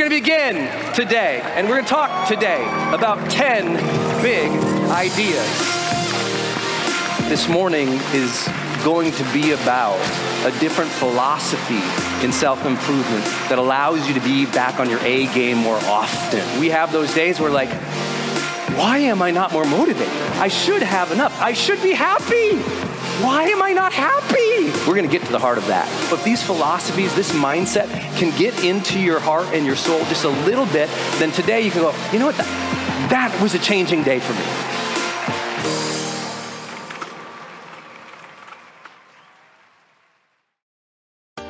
going to begin today, and we're going to talk today about 10 big ideas. This morning is going to be about a different philosophy in self improvement that allows you to be back on your A game more often. We have those days where, like, why am I not more motivated? I should have enough. I should be happy. Why am I not happy? We're going to get to the heart of that. But these philosophies, this mindset can get into your heart and your soul just a little bit, then today you can go, you know what? That, that was a changing day for me.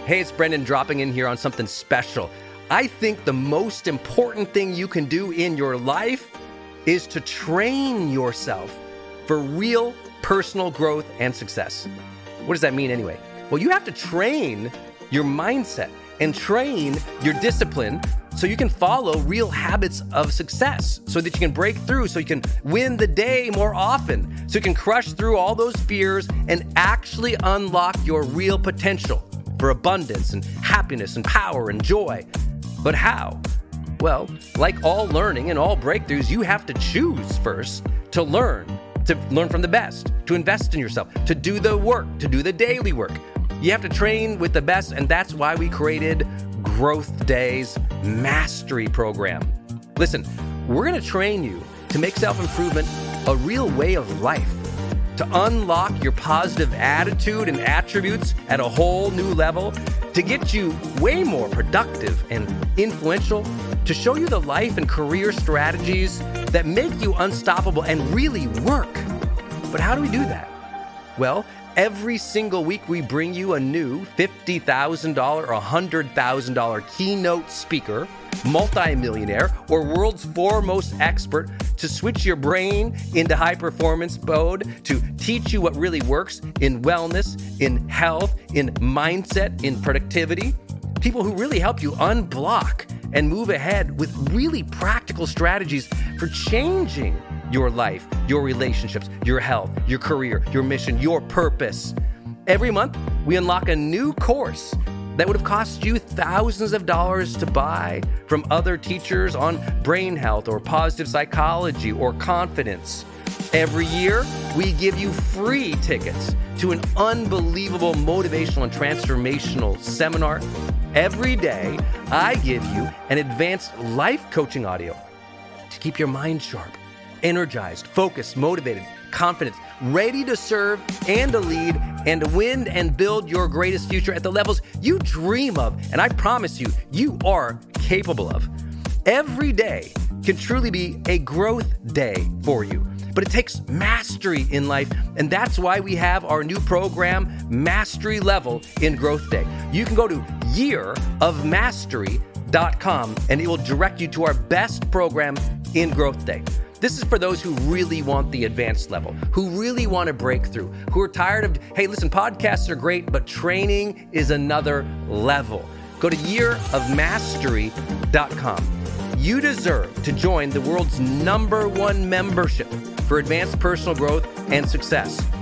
Hey, it's Brendon dropping in here on something special. I think the most important thing you can do in your life is to train yourself for real personal growth and success. What does that mean anyway? Well, you have to train your mindset and train your discipline so you can follow real habits of success so that you can break through, so you can win the day more often, so you can crush through all those fears and actually unlock your real potential for abundance and happiness and power and joy. But how? Well, like all learning and all breakthroughs, you have to choose first to learn, to learn from the best, to invest in yourself, to do the work, to do the daily work. You have to train with the best, and that's why we created Growth Days Mastery Program. Listen, we're gonna train you to make self improvement a real way of life to unlock your positive attitude and attributes at a whole new level, to get you way more productive and influential, to show you the life and career strategies that make you unstoppable and really work. But how do we do that? Well, every single week we bring you a new $50,000 or $100,000 keynote speaker multimillionaire, or world's foremost expert to switch your brain into high performance mode, to teach you what really works in wellness, in health, in mindset, in productivity. People who really help you unblock and move ahead with really practical strategies for changing your life, your relationships, your health, your career, your mission, your purpose. Every month, we unlock a new course that would have cost you thousands of dollars to buy from other teachers on brain health or positive psychology or confidence. Every year, we give you free tickets to an unbelievable motivational and transformational seminar. Every day, I give you an advanced life coaching audio to keep your mind sharp, energized, focused, motivated, confident, ready to serve and to lead and win and build your greatest future at the levels you dream of. And I promise you, you are capable of. Every day can truly be a growth day for you. But it takes mastery in life, and that's why we have our new program, Mastery Level in Growth Day. You can go to yearofmastery.com and it will direct you to our best program in Growth Day. This is for those who really want the advanced level, who really want to break through, who are tired of, hey, listen, podcasts are great, but training is another level. Go to yearofmastery.com. You deserve to join the world's number one membership for advanced personal growth and success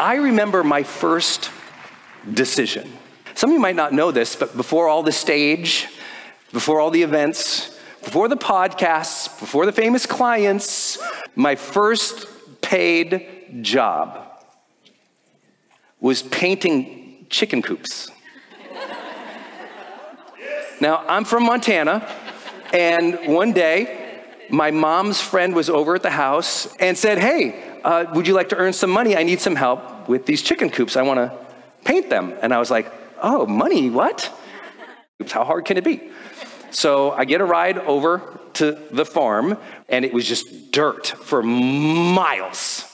I remember my first decision. Some of you might not know this, but before all the stage, before all the events, before the podcasts, before the famous clients, my first paid job was painting chicken coops. now, I'm from Montana, and one day, my mom's friend was over at the house and said, Hey, uh, would you like to earn some money? I need some help with these chicken coops. I want to paint them. And I was like, oh, money, what? How hard can it be? So I get a ride over to the farm, and it was just dirt for miles.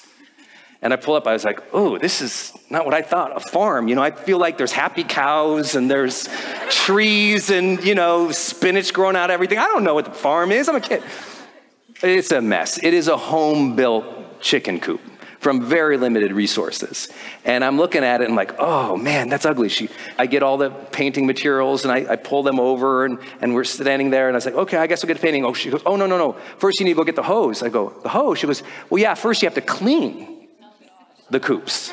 And I pull up, I was like, oh, this is not what I thought, a farm. You know, I feel like there's happy cows and there's trees and, you know, spinach growing out everything. I don't know what the farm is. I'm a kid. It's a mess. It is a home built chicken coop from very limited resources. And I'm looking at it and like, oh man, that's ugly. She, I get all the painting materials and I, I, pull them over and, and we're standing there and I was like, okay, I guess I'll get the painting. Oh, she goes, oh, no, no, no. First you need to go get the hose. I go, the hose? She goes, well, yeah, first you have to clean the coops.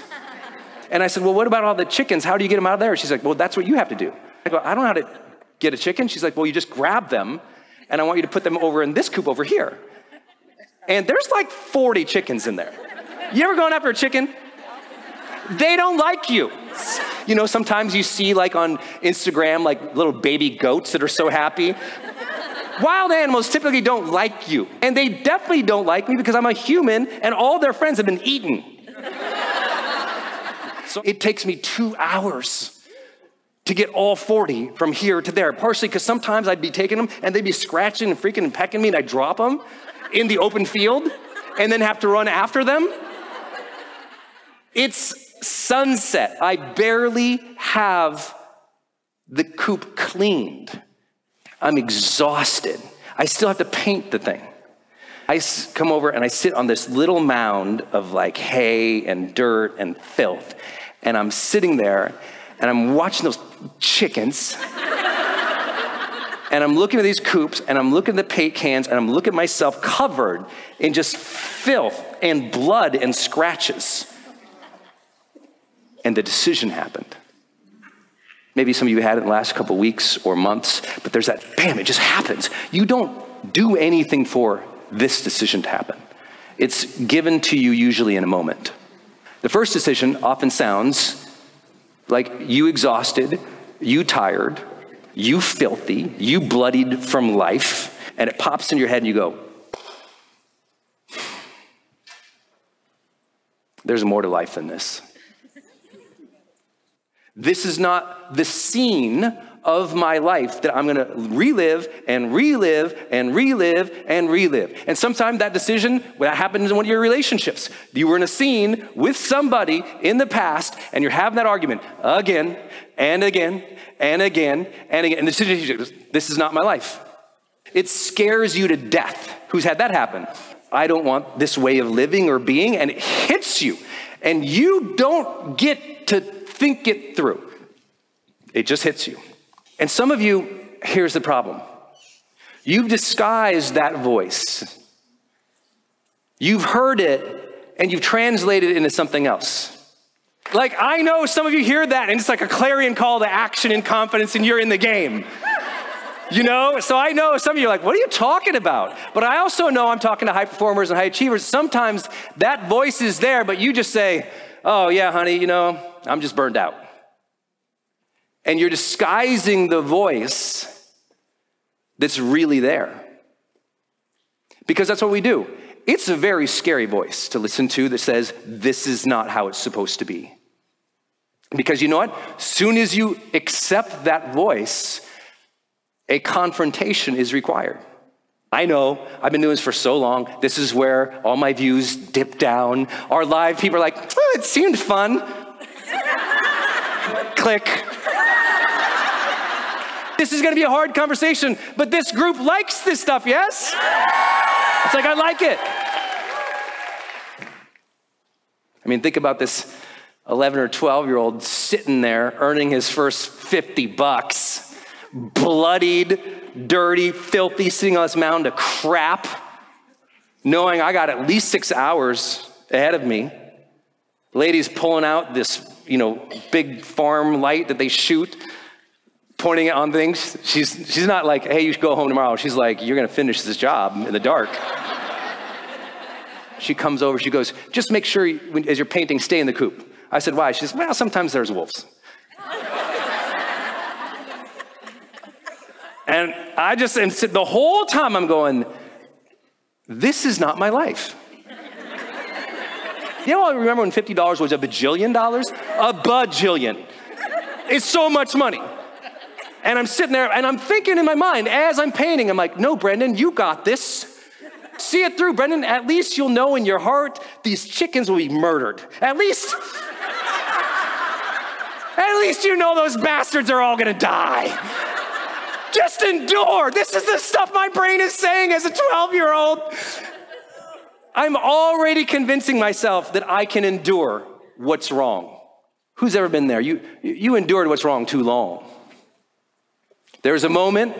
And I said, well, what about all the chickens? How do you get them out of there? She's like, well, that's what you have to do. I go, I don't know how to get a chicken. She's like, well, you just grab them and I want you to put them over in this coop over here. And there's like 40 chickens in there. You ever gone after a chicken? They don't like you. You know, sometimes you see like on Instagram, like little baby goats that are so happy. Wild animals typically don't like you. And they definitely don't like me because I'm a human and all their friends have been eaten. so it takes me two hours to get all 40 from here to there, partially because sometimes I'd be taking them and they'd be scratching and freaking and pecking me and I'd drop them in the open field and then have to run after them. It's sunset. I barely have the coop cleaned. I'm exhausted. I still have to paint the thing. I come over and I sit on this little mound of like hay and dirt and filth. And I'm sitting there and I'm watching those chickens. And I'm looking at these coops and I'm looking at the paint cans and I'm looking at myself covered in just filth and blood and scratches and the decision happened. Maybe some of you had it in the last couple weeks or months, but there's that bam, it just happens. You don't do anything for this decision to happen. It's given to you usually in a moment. The first decision often sounds like you exhausted, you tired, you filthy, you bloodied from life, and it pops in your head and you go, There's more to life than this. This is not the scene of my life that I'm gonna relive and relive and relive and relive. And sometimes that decision that happens in one of your relationships. You were in a scene with somebody in the past and you're having that argument again and again and again and again. And the decision is, this is not my life. It scares you to death. Who's had that happen? I don't want this way of living or being, and it hits you. And you don't get to think it through. It just hits you. And some of you, here's the problem you've disguised that voice. You've heard it and you've translated it into something else. Like, I know some of you hear that and it's like a clarion call to action and confidence, and you're in the game. You know? So I know some of you are like, what are you talking about? But I also know I'm talking to high performers and high achievers. Sometimes that voice is there, but you just say, oh, yeah, honey, you know, I'm just burned out. And you're disguising the voice that's really there. Because that's what we do. It's a very scary voice to listen to that says, this is not how it's supposed to be. Because you know what? Soon as you accept that voice, a confrontation is required. I know, I've been doing this for so long. This is where all my views dip down. Our live people are like, oh, it seemed fun. Click. This is gonna be a hard conversation, but this group likes this stuff, yes? It's like, I like it. I mean, think about this 11 or 12 year old sitting there earning his first 50 bucks, bloodied, dirty, filthy, sitting on this mound of crap, knowing I got at least six hours ahead of me. Ladies pulling out this, you know, big farm light that they shoot, pointing on things. She's, she's not like, hey, you should go home tomorrow. She's like, you're going to finish this job in the dark. she comes over, she goes, just make sure you, as you're painting, stay in the coop. I said, why? She says, well, sometimes there's wolves. and I just, and the whole time I'm going, this is not my life. You know, I remember when $50 was a bajillion dollars? A bajillion. It's so much money. And I'm sitting there and I'm thinking in my mind as I'm painting, I'm like, no, Brendon, you got this. see it through, Brendon, at least you'll know in your heart these chickens will be murdered. At least, at least you know those bastards are all gonna die. Just endure. This is the stuff my brain is saying as a 12 year old. I'm already convincing myself that I can endure what's wrong. Who's ever been there? You, you endured what's wrong too long. There's a moment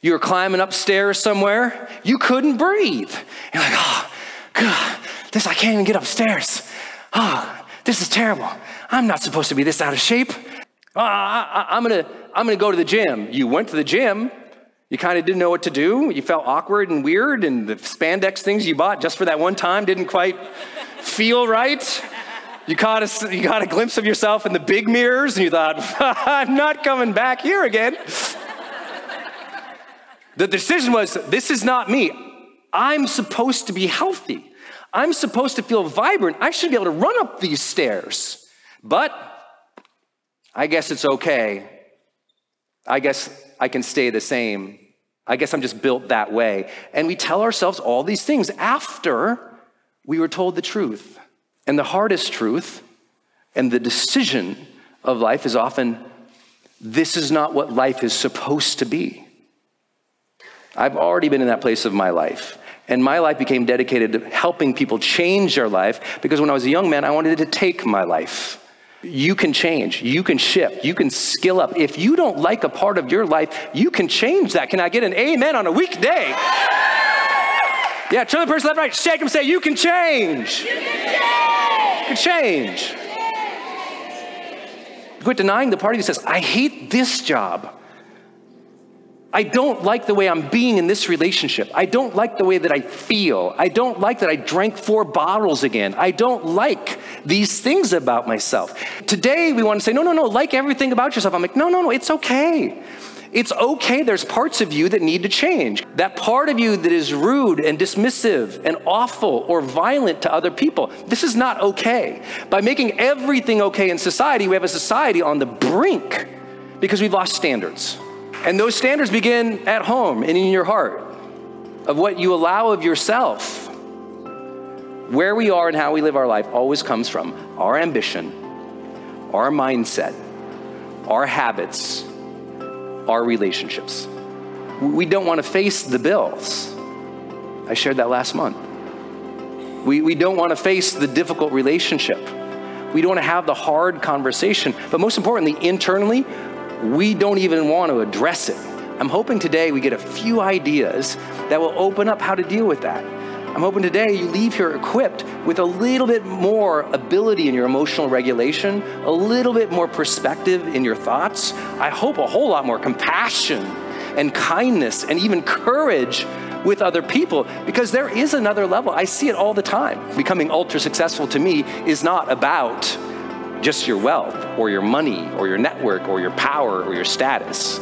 you were climbing upstairs somewhere, you couldn't breathe. You're like, oh, God, this, I can't even get upstairs. Oh, this is terrible. I'm not supposed to be this out of shape. Uh, I, am gonna, I'm gonna go to the gym. You went to the gym, you kind of didn't know what to do. You felt awkward and weird, and the spandex things you bought just for that one time didn't quite feel right. You caught, a, you got a glimpse of yourself in the big mirrors, and you thought, I'm not coming back here again. The decision was this is not me. I'm supposed to be healthy. I'm supposed to feel vibrant. I should be able to run up these stairs. But I guess it's okay. I guess I can stay the same. I guess I'm just built that way. And we tell ourselves all these things after we were told the truth. And the hardest truth and the decision of life is often this is not what life is supposed to be. I've already been in that place of my life. And my life became dedicated to helping people change their life because when I was a young man, I wanted to take my life. You can change, you can shift, you can skill up. If you don't like a part of your life, you can change that. Can I get an amen on a weekday? Yeah, turn the person left, right, shake them, say, You can change. You can change. You can change. Quit denying the party that says, I hate this job. I don't like the way I'm being in this relationship. I don't like the way that I feel. I don't like that I drank four bottles again. I don't like these things about myself. Today, we want to say, no, no, no, like everything about yourself. I'm like, no, no, no, it's okay. It's okay. There's parts of you that need to change. That part of you that is rude and dismissive and awful or violent to other people, this is not okay. By making everything okay in society, we have a society on the brink because we've lost standards. And those standards begin at home and in your heart of what you allow of yourself. Where we are and how we live our life always comes from our ambition, our mindset, our habits, our relationships. We don't want to face the bills. I shared that last month. We, we don't want to face the difficult relationship. We don't want to have the hard conversation. But most importantly, internally, we don't even want to address it. I'm hoping today we get a few ideas that will open up how to deal with that. I'm hoping today you leave here equipped with a little bit more ability in your emotional regulation, a little bit more perspective in your thoughts. I hope a whole lot more compassion and kindness and even courage with other people because there is another level. I see it all the time. Becoming ultra successful to me is not about just your wealth or your money or your network or your power or your status.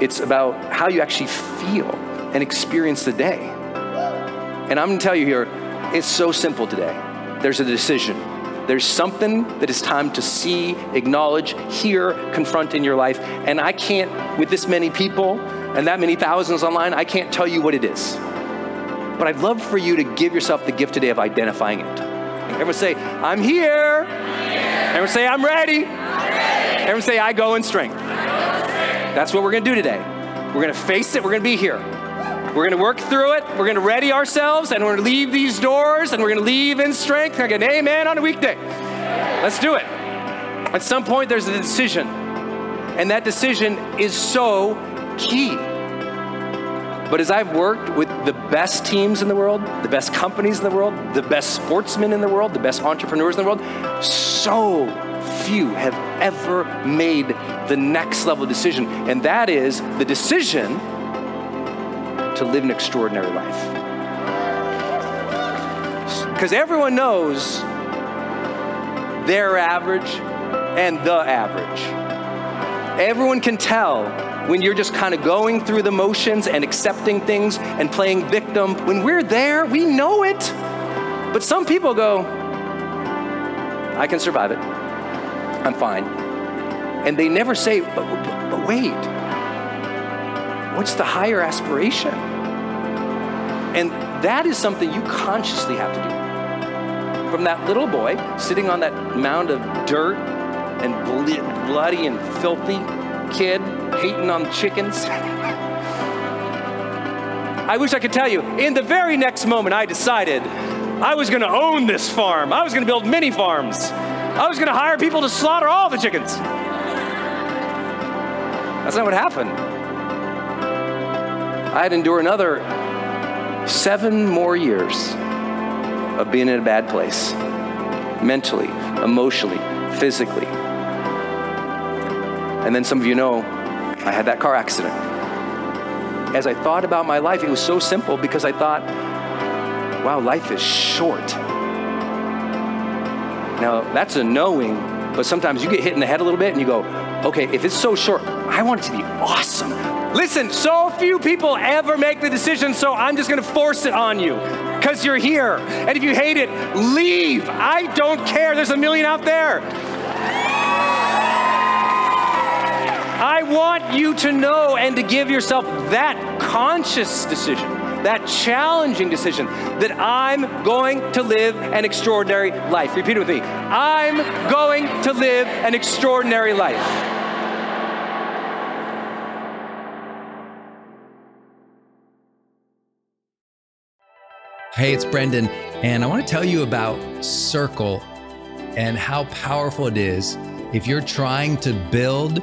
It's about how you actually feel and experience the day. And I'm gonna tell you here, it's so simple today. There's a decision. There's something that is time to see, acknowledge, hear, confront in your life. And I can't, with this many people and that many thousands online, I can't tell you what it is. But I'd love for you to give yourself the gift today of identifying it. Everyone say, I'm here. Everyone say, I'm ready. Everyone say, I go in strength. That's what we're going to do today. We're going to face it. We're going to be here. We're going to work through it. We're going to ready ourselves, and we're going to leave these doors, and we're going to leave in strength. Get an amen on a weekday. Let's do it. At some point, there's a decision, and that decision is so key. But as I've worked with the best teams in the world, the best companies in the world, the best sportsmen in the world, the best entrepreneurs in the world, so few have ever made the next level decision, and that is the decision to live an extraordinary life. Because everyone knows they're average and the average. Everyone can tell when you're just kind of going through the motions and accepting things and playing victim, when we're there, we know it. But some people go, I can survive it. I'm fine. And they never say, but, but, but wait, what's the higher aspiration? And that is something you consciously have to do. From that little boy sitting on that mound of dirt and bloody and filthy kid hating on chickens. I wish I could tell you, in the very next moment, I decided I was gonna own this farm. I was gonna build mini farms. I was gonna hire people to slaughter all the chickens. That's not what happened. I had to endure another seven more years of being in a bad place mentally, emotionally, physically. And then some of you know I had that car accident. As I thought about my life, it was so simple because I thought, wow, life is short. Now, that's a knowing, but sometimes you get hit in the head a little bit and you go, okay, if it's so short, I want it to be awesome. Listen, so few people ever make the decision, so I'm just gonna force it on you because you're here. And if you hate it, leave. I don't care. There's a million out there. I want you to know and to give yourself that conscious decision, that challenging decision that I'm going to live an extraordinary life. Repeat it with me I'm going to live an extraordinary life. Hey, it's Brendon, and I want to tell you about Circle and how powerful it is if you're trying to build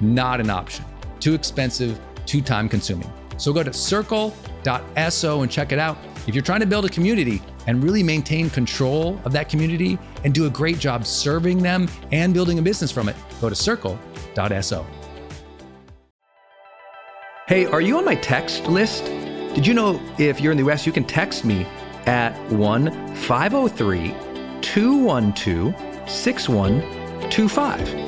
not an option. Too expensive, too time consuming. So go to circle.so and check it out. If you're trying to build a community and really maintain control of that community and do a great job serving them and building a business from it, go to circle.so. Hey, are you on my text list? Did you know if you're in the US, you can text me at 1 503 212 6125.